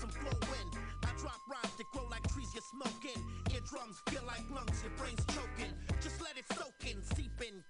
some flowin'. I drop rhymes that grow like trees you're smoking. Eardrums feel like lungs, your brain's choking. Just let it soak in, seep in,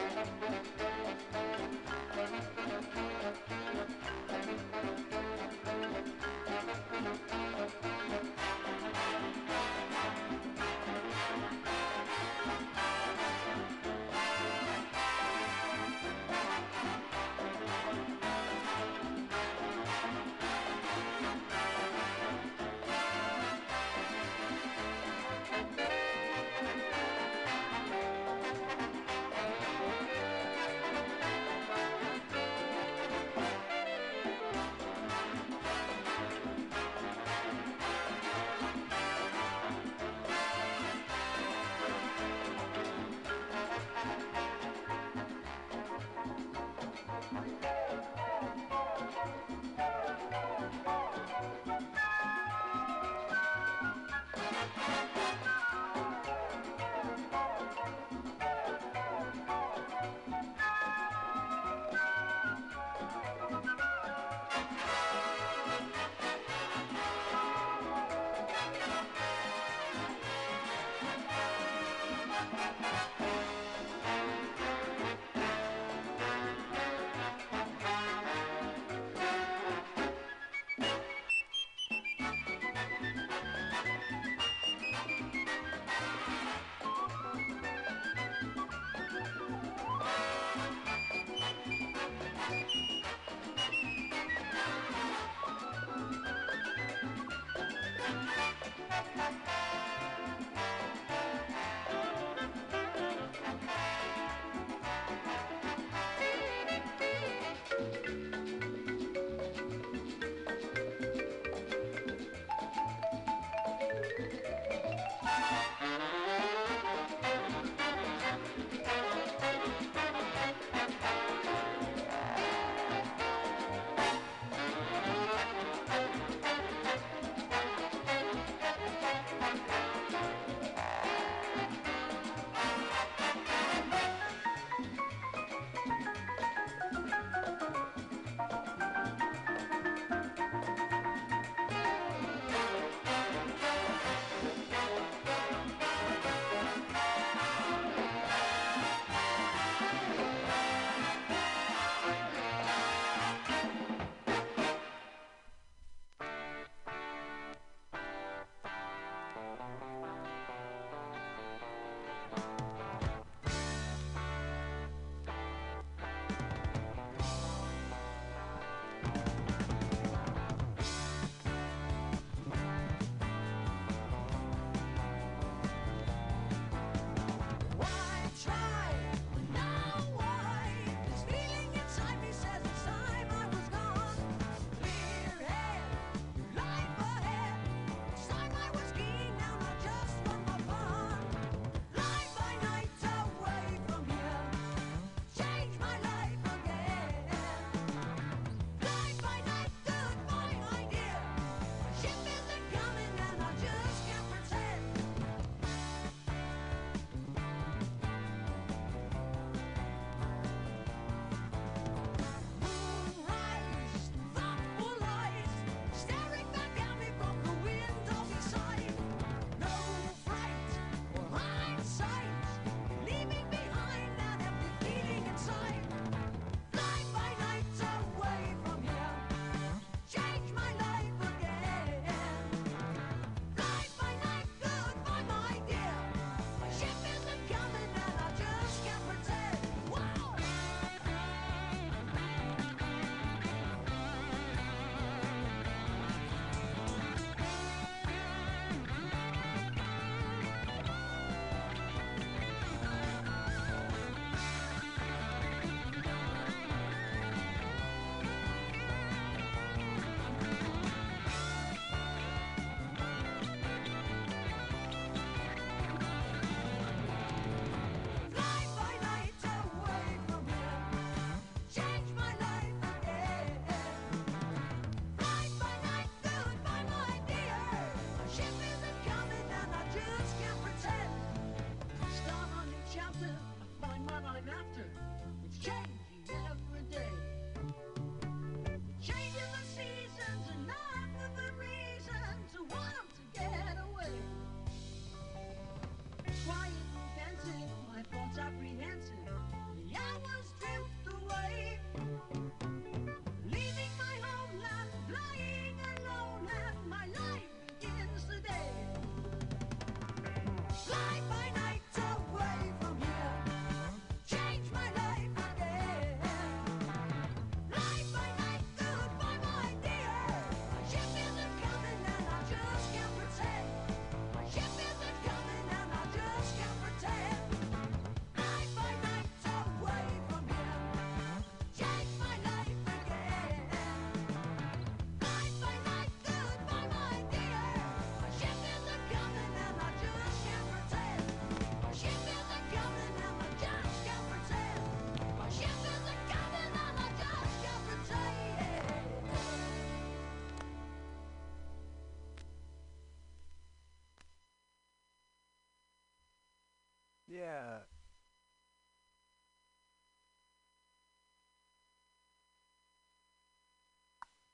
Thank you.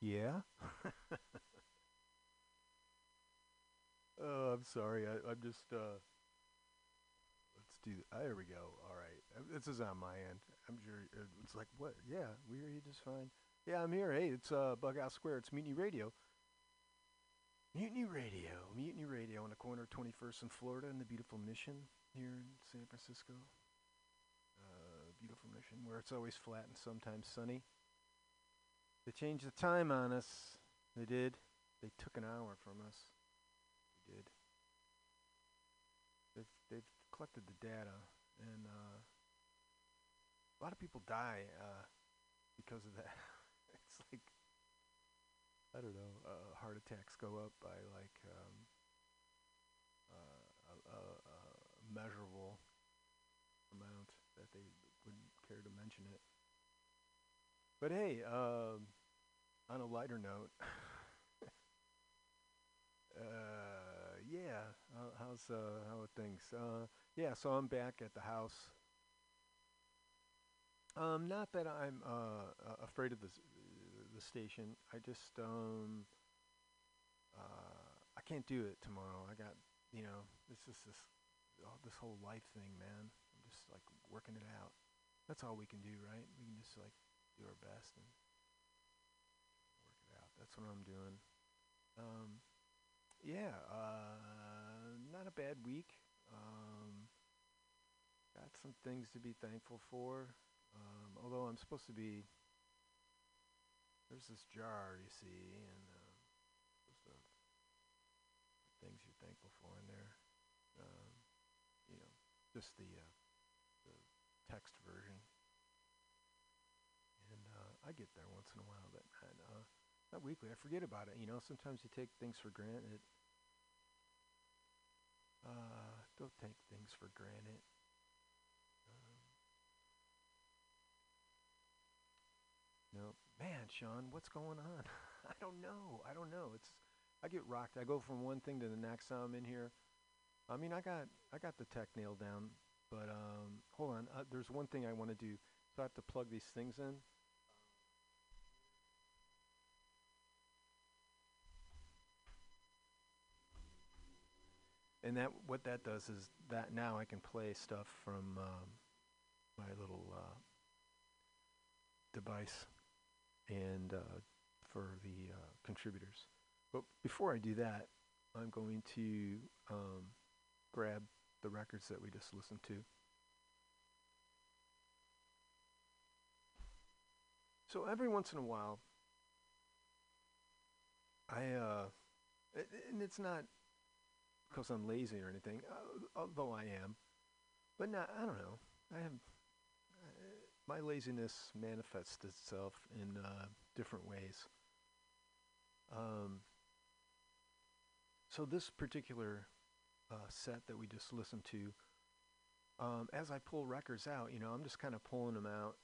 Yeah. oh, I'm sorry. I, I'm just. Uh, let's do. Uh, there we go. All right. Uh, This is on my end. I'm sure uh, it's like what? Yeah, we hear you just fine. Yeah, I'm here. Hey, it's uh, Bug Out Square. It's Mutiny Radio. Mutiny Radio. Mutiny Radio on the corner of 21st and Florida in the beautiful Mission here in San Francisco. Uh, beautiful Mission where it's always flat and sometimes sunny. They changed the time on us. They did. They took an hour from us. They did. They've they've collected the data, and uh, a lot of people die uh, because of that. it's like I don't know. Uh, heart attacks go up by like um, uh, a, a, a measurable amount that they wouldn't care to mention it. But hey, um, on a lighter note, uh, yeah, how, how's uh, how are things? Uh, yeah, so I'm back at the house. Um, not that I'm uh, uh, afraid of the the station. I just um, uh, I can't do it tomorrow. I got you know this is this oh, this whole life thing, man. I'm just like working it out. That's all we can do, right? We can just like do our best and. That's what I'm doing. Um, yeah, uh, not a bad week. Um, got some things to be thankful for. Um, although I'm supposed to be, there's this jar you see, and uh, things you're thankful for in there. Um, you know, just the uh, the text version and uh, I get there once in a while, but not weekly. I forget about it. You know, sometimes you take things for granted. Uh, don't take things for granted. Um, no, man, Sean, what's going on? I don't know. I don't know. It's I get rocked. I go from one thing to the next. I'm in here. I mean, I got I got the tech nailed down, but um, hold on. Uh, there's one thing I want to do. So I have to plug these things in. And that what that does is that now I can play stuff from um, my little uh, device and uh, for the uh, contributors. But before I do that, I'm going to um, grab the records that we just listened to. So every once in a while, I uh, and it's not because I'm lazy or anything, uh, although I am, but now I don't know. I have uh, my laziness manifests itself in uh, different ways. Um, so this particular uh, set that we just listened to, um, as I pull records out, you know, I'm just kind of pulling them out,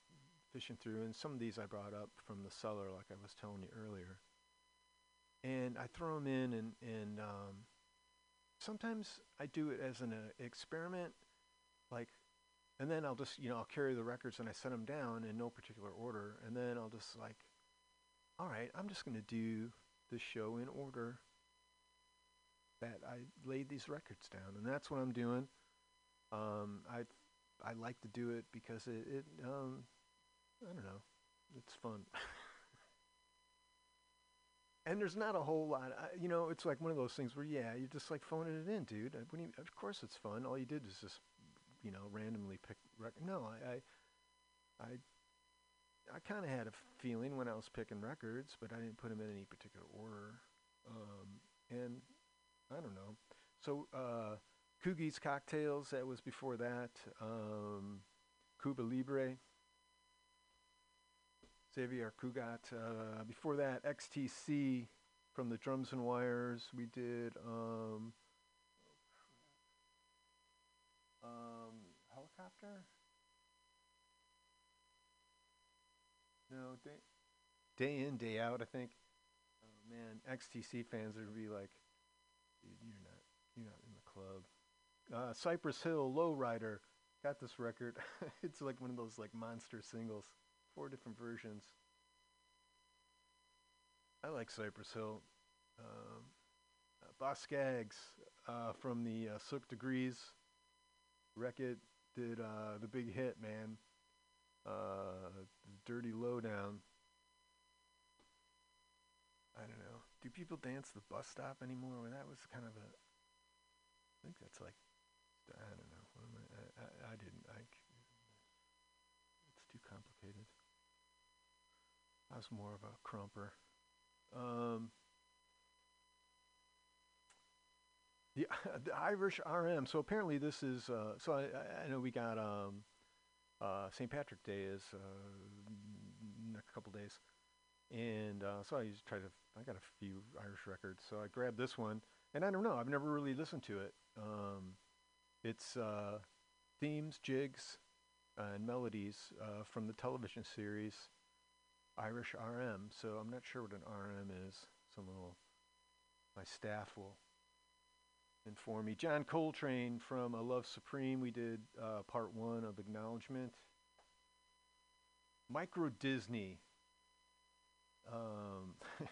fishing through, and some of these I brought up from the cellar, like I was telling you earlier. And I throw them in, and and um, sometimes I do it as an uh, experiment, like, and then I'll just you know I'll carry the records and I set them down in no particular order, and then I'll just like, all right, I'm just gonna do the show in order that I laid these records down, and that's what I'm doing. Um, I I like to do it because it, it um, I don't know, it's fun. and there's not a whole lot, I, you know. It's like one of those things where yeah, you're just like phoning it in, dude. Uh, you, of course it's fun. All you did was just you know randomly pick rec- No, I I I, I kind of had a feeling when I was picking records, but I didn't put them in any particular order. Um, and I don't know. So, uh, Cugi's Cocktails, that was before that. Um, Cuba Libre. Xavier Cugat. Uh, before that, XTC from the Drums and Wires. We did um, um, Helicopter? No, day, day in, day out, I think. Oh man, XTC fans would be like, you're not, you're not in the club. Uh, Cypress Hill, Lowrider. Got this record. it's like one of those like monster singles. Four different versions. I like Cypress Hill. Um, uh, Boz Scaggs uh, from the uh, Silk Degrees. It did uh, the big hit, man. Uh, Dirty Lowdown. I don't know. Do people dance the bus stop anymore? Well, that was kind of a. I think that's like. I don't know. I, I, I didn't. I. c- It's too complicated. I was more of a crumper. Um, the the Irish RM. So apparently this is. Uh, so I, I- know we got um, uh, St. Patrick Day is uh, a couple days, and uh, so I just try to. I got a few Irish records, so I grabbed this one, and I don't know. I've never really listened to it. Um, it's uh, themes, jigs, uh, and melodies from the television series Irish RM. So I'm not sure what an RM is. Someone will, my staff will inform me. John Coltrane from A Love Supreme. We did uh, part one of Acknowledgement. Micro Disney. Um,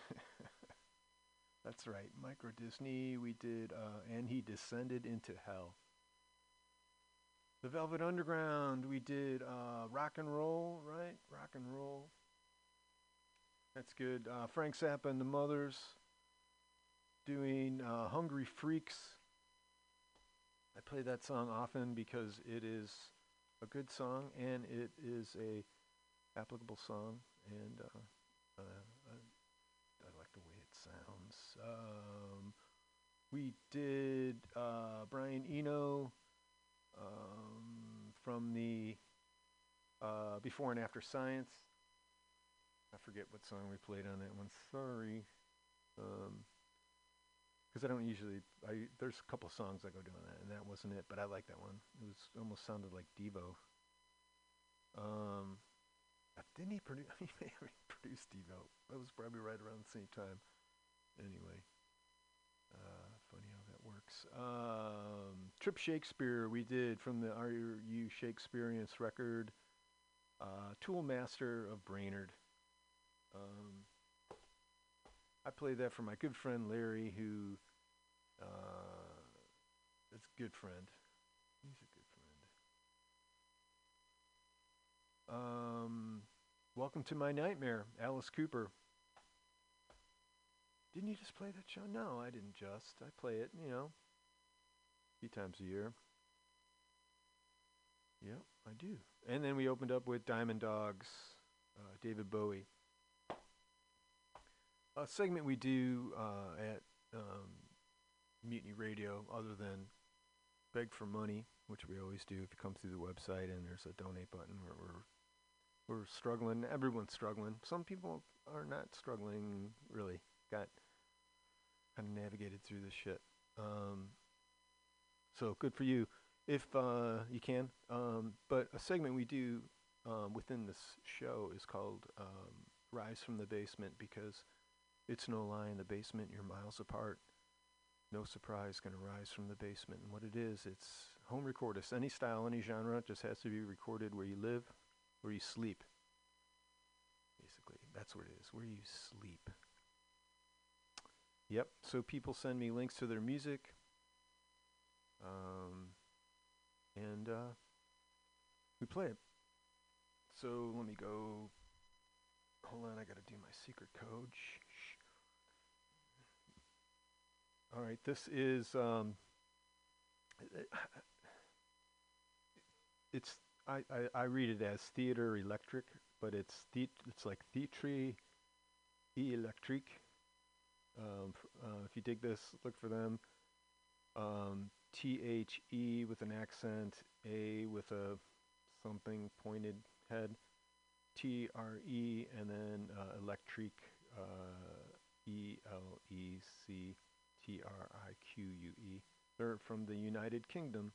that's right, Micro Disney. We did, uh, and he descended into hell. The Velvet Underground. We did uh, rock and roll, right? Rock and roll. That's good. Uh, Frank Zappa and the Mothers doing uh, Hungry Freaks. I play that song often because it is a good song and it is a applicable song, and uh, uh, I, I like the way it sounds. Um, we did uh, Brian Eno um, from the uh, Before and After Science. I forget what song we played on that one. Sorry. Because I don't usually. I there's a couple songs I go do on that, and that wasn't it. But I like that one. It was almost sounded like Devo. Um, didn't he produce? He may have produced Devo. That was probably right around the same time. Anyway, uh, funny how that works. Um, Trip Shakespeare we did from the You Shakespearienced record. Uh, Tool Master of Brainerd. Um, I played that for my good friend Larry, who uh, a good friend. He's a good friend. Um, Welcome to My Nightmare, Alice Cooper. Didn't you just play that show? No, I didn't just. I play it, you know, a few times a year. Yep, I do. And then we opened up with Diamond Dogs, uh, David Bowie. A segment we do uh, at um, Mutiny Radio, other than beg for money, which we always do if you come through the website and there's a donate button where we're we're struggling. Everyone's struggling. Some people are not struggling really. Got kind of navigated through this shit. Um, so good for you if uh, you can. Um, but a segment we do um, within this show is called um, "Rise from the Basement" because it's no lie in the basement. You're miles apart. No surprise, going to rise from the basement. And what it is, it's home record. It's any style, any genre. It just has to be recorded where you live, where you sleep. Basically, that's what it is. Where you sleep. Yep. So people send me links to their music. Um, and uh, we play it. So let me go. Hold on, I got to do my secret code. All right, this is. Um, it's I, I, I read it as theater electric, but it's the, it's like theatre electrique. Um, uh, if you dig this, look for them. Um, T H E with an accent, A with a something pointed head, T R E, and then uh, electric, uh, E L E C T R I Q U E. They're from the United Kingdom.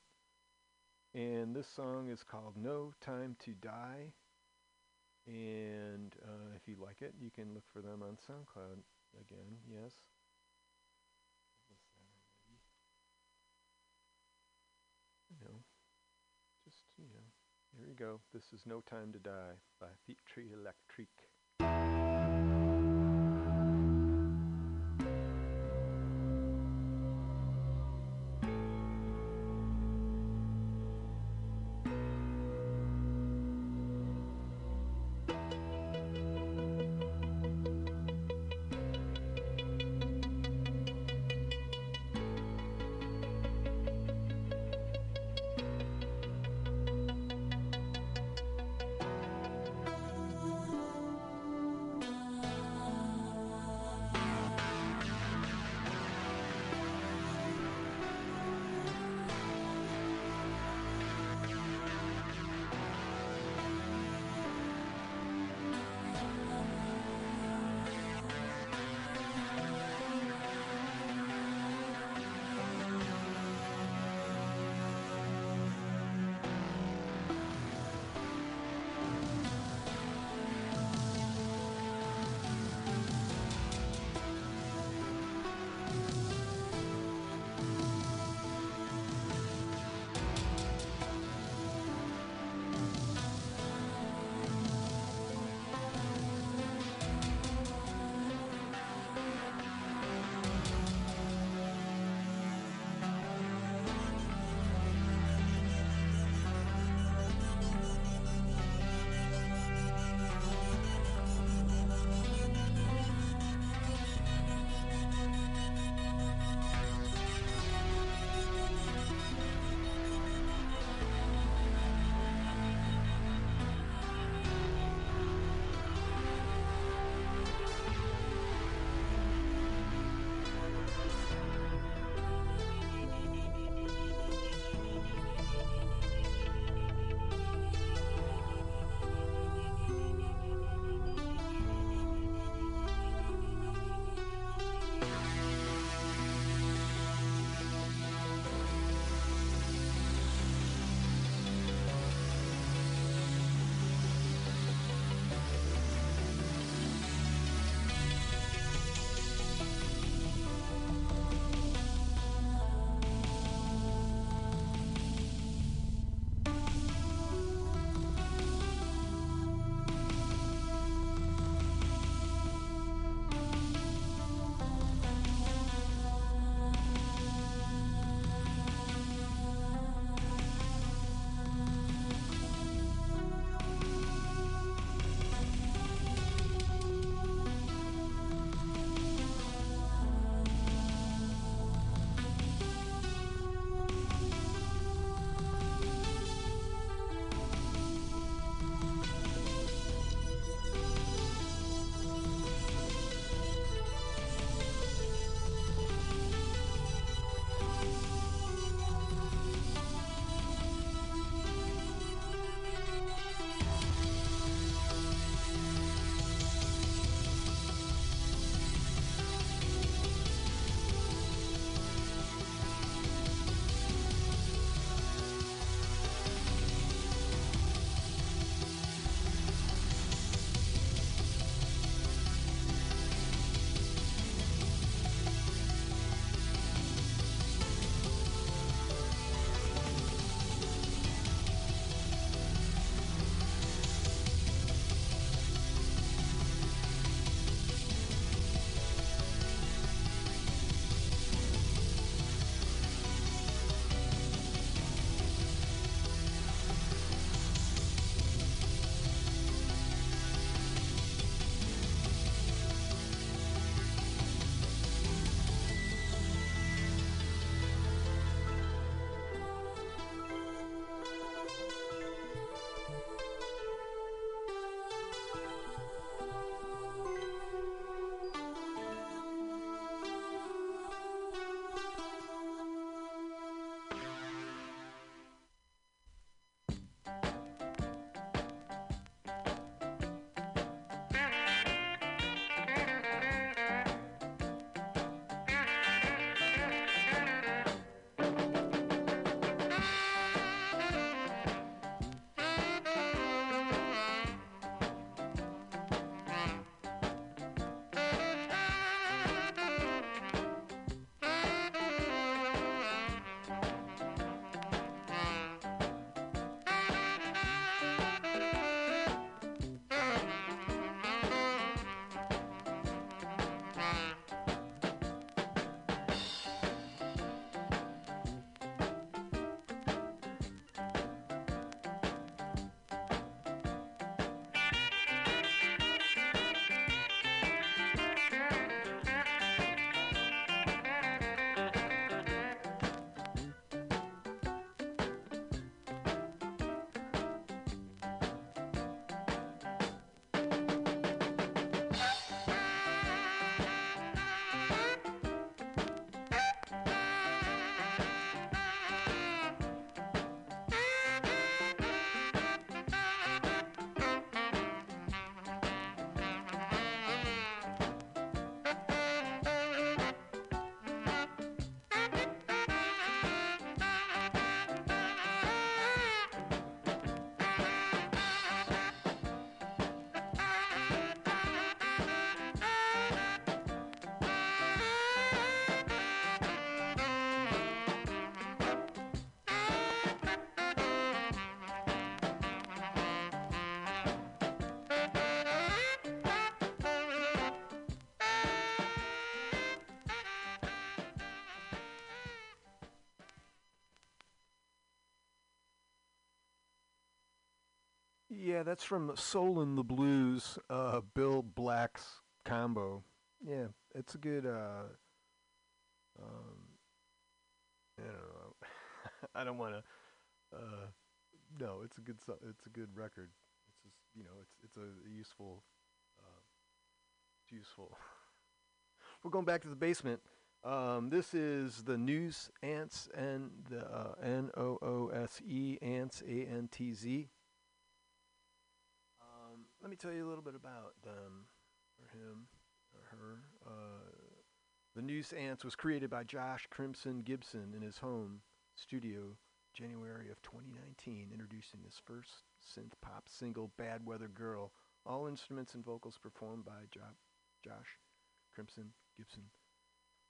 And this song is called No Time to Die. And uh, if you like it, you can look for them on SoundCloud again, yes. You know, just, you know, here you go. This is No Time to Die by Theatre Electrique. Yeah, that's from Soulin' the Blues, uh, Bill Black's combo. Yeah, it's a good. Uh, um, I don't know. I don't want to. Uh, no, it's a good. It's a good record. It's just you know, it's it's a useful. Uh, it's useful. We're going back to the basement. Um, this is the Noose Antz and the uh, N O O S E Ants A N T Z. Me tell you a little bit about them, or him, or her. Uh, the Noose Antz was created by Josh Crimson Gibson in his home studio, January of 2019, introducing his first synth pop single, "Bad Weather Girl." All instruments and vocals performed by jo- Josh Crimson Gibson.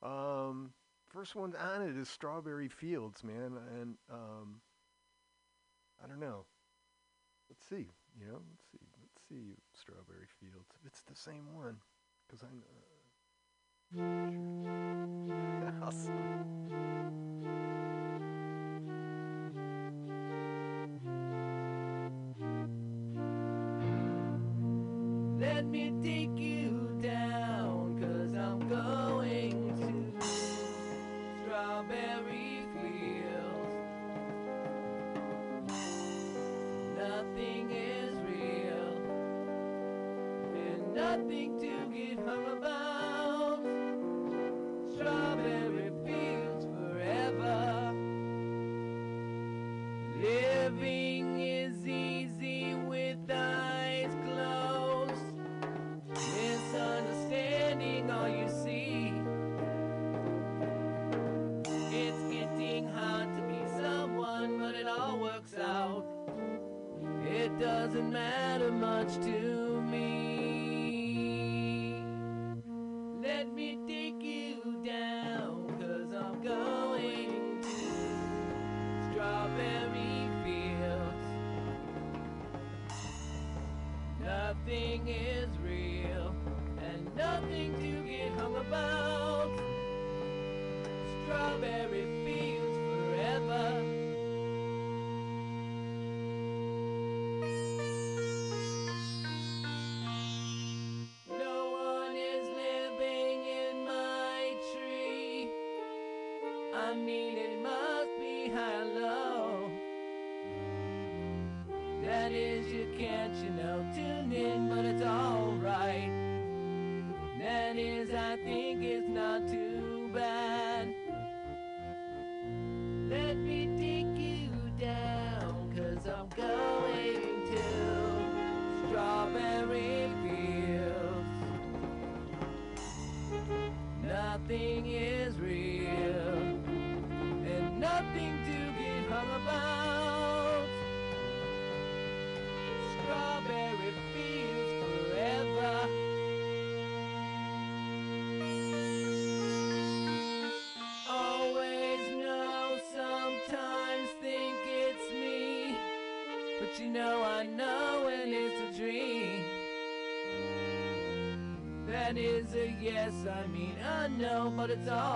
Um, first one on it is Strawberry Fields, man, and um, I don't know. Let's see, you know, let's see, see Strawberry Fields. It's the same one, because I know. Uh, awesome. Let me take know,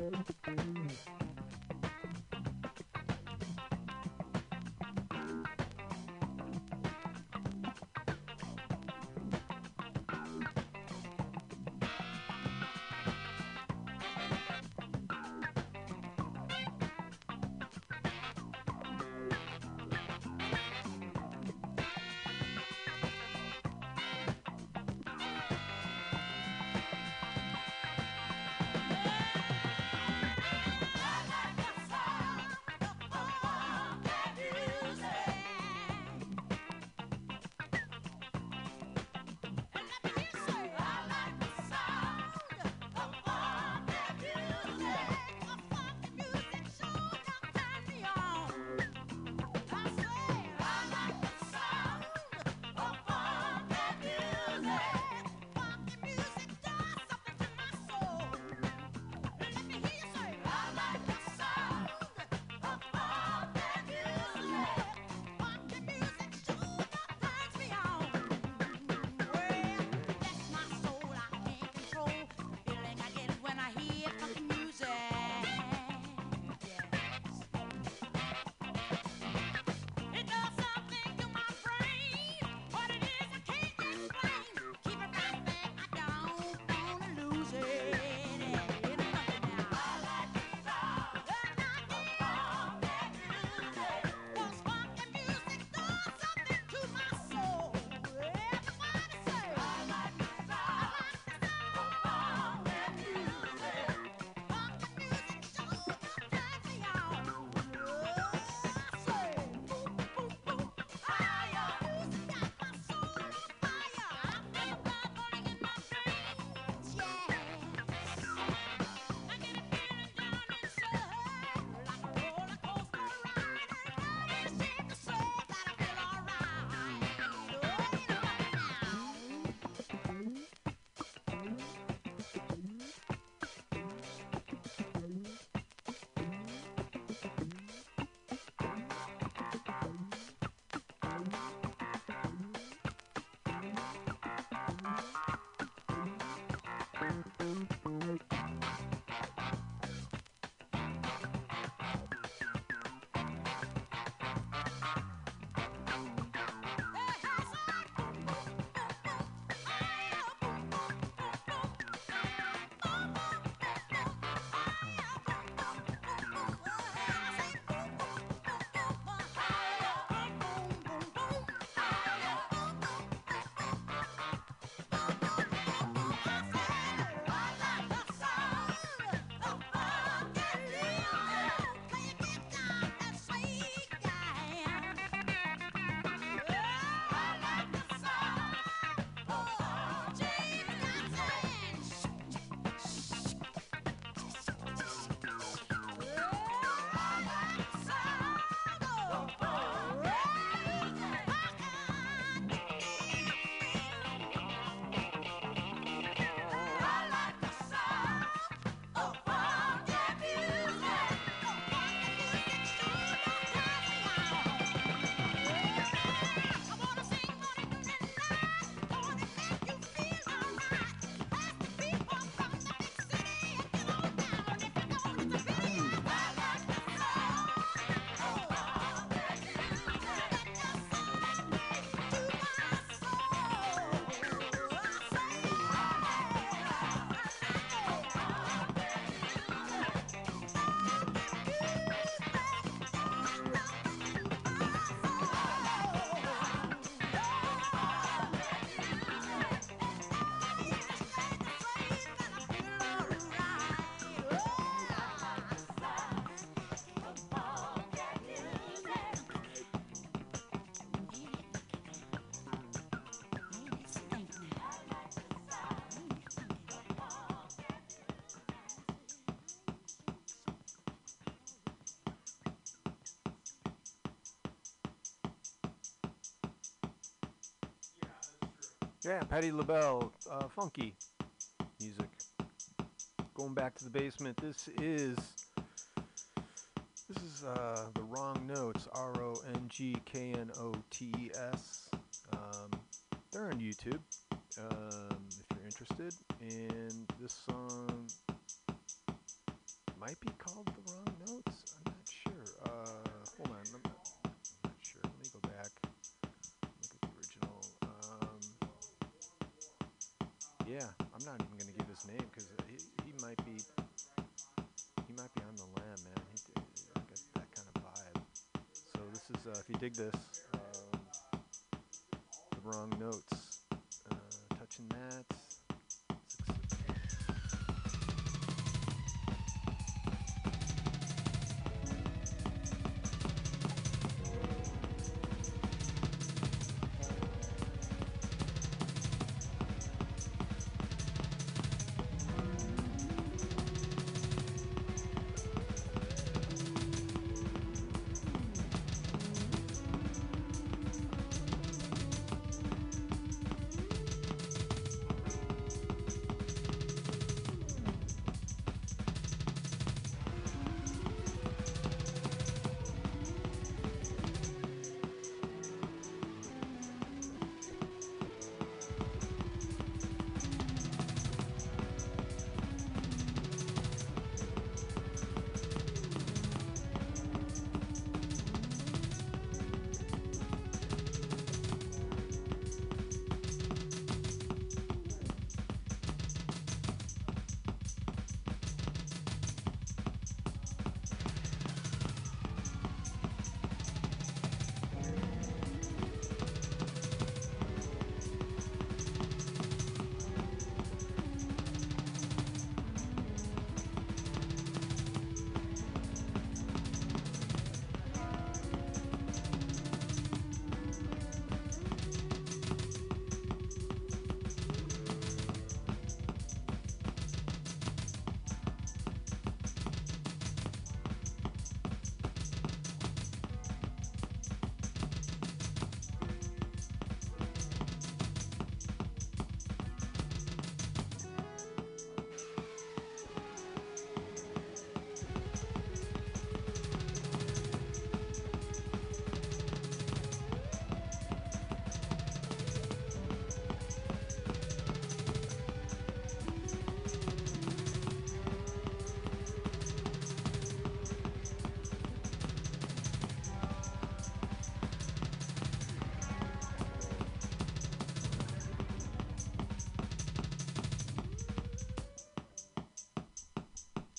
うん。Yeah, Patti LaBelle, uh, funky music. Going back to the basement. This is this is uh, the Rong Knotes. R O N G K N O T E S. Um, they're on YouTube um, if you're interested. And this song might be called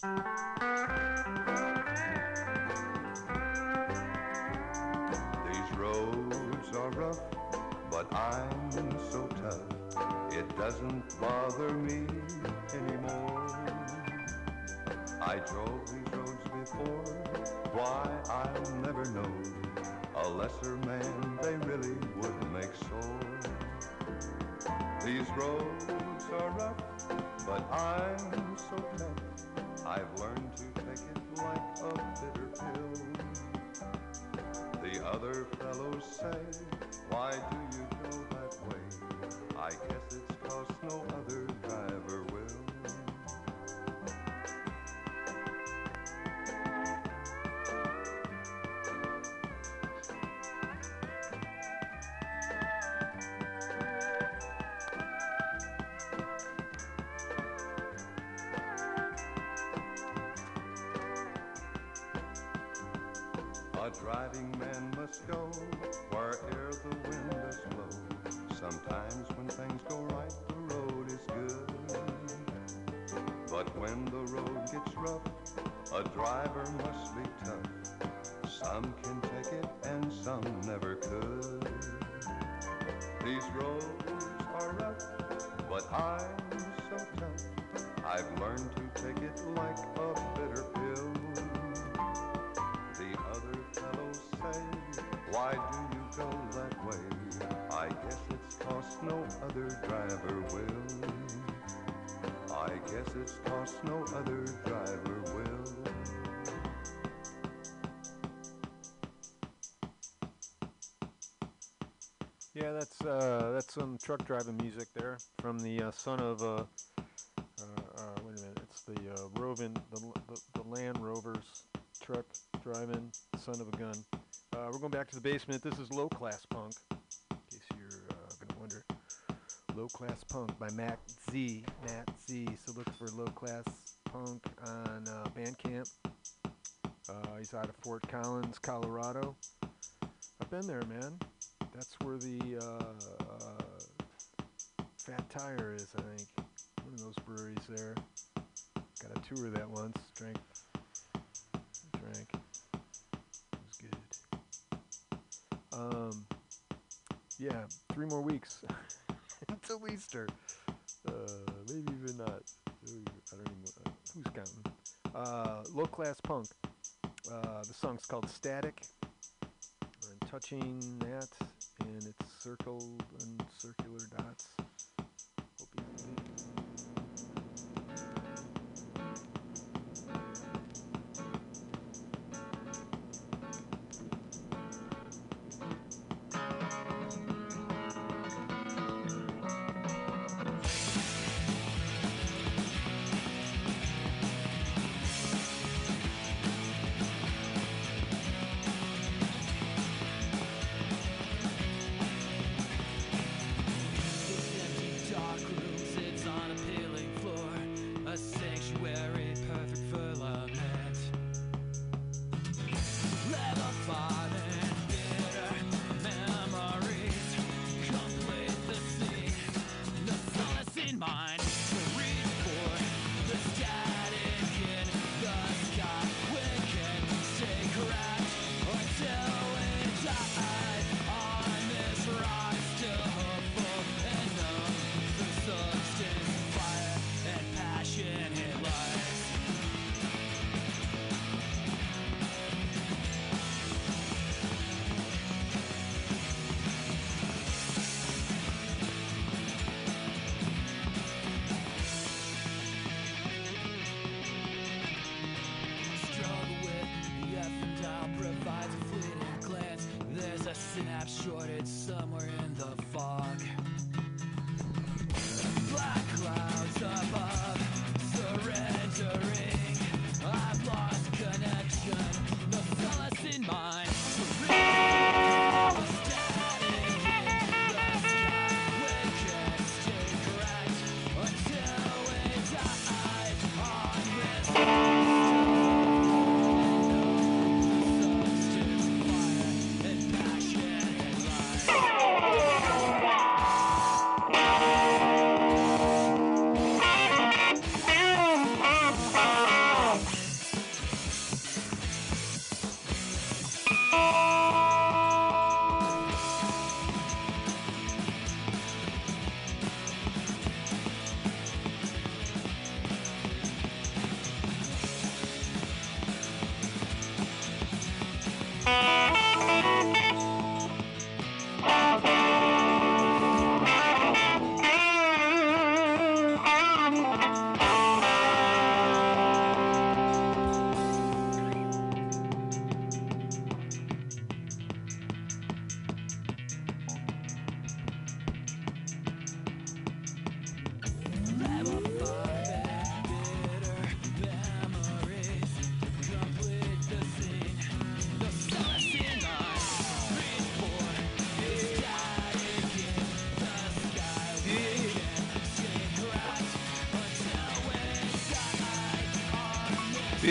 These roads are rough, but I'm so tough. It doesn't bother me anymore. I drove these roads before. Why I'll never know. A lesser man they really would make sore. These roads are rough, but I'm so tough. I've learned to take it like a bitter pill. The other fellows say, Why do you go that way? I guess it's 'cause no a driver must be tough. Some can take it and some never could. These roads are rough, but I'm so tough. I've learned to take it like a bitter pill. The other fellows say, Why do you go that way? I guess it's 'cause no other driver will. I guess it's Yeah, that's uh, that's some truck driving music there from the uh, son of uh, uh, uh, wait a minute, it's the uh, Rovin, the, the the Land Rovers truck driving son of a gun. We're going back to the basement. This is low class punk. In case you're gonna wonder, low class punk by Mac Z. Matt Z. So look for low class punk on Bandcamp. He's out of Fort Collins, Colorado. I've been there, man. That's where the uh, uh, Fat Tire is, I think. One of those breweries there. Got a tour of that once. Drank. Drank. It was good. Um, yeah, three more weeks until Easter. Uh, maybe even not. I don't even. Uh, who's counting? Uh, low class punk. Uh, the song's called Static. Touching that, circled and circular dots.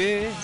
Yeah.